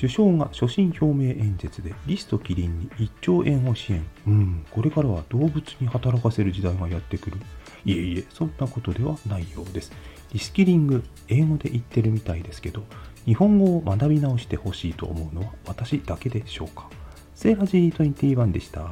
首相が所信表明演説でリストキリンに1兆円を支援。うん、これからは動物に働かせる時代がやってくる。いえいえ、そんなことではないようです。リスキリング、英語で言ってるみたいですけど、日本語を学び直してほしいと思うのは私だけでしょうか？セーラジー21でした。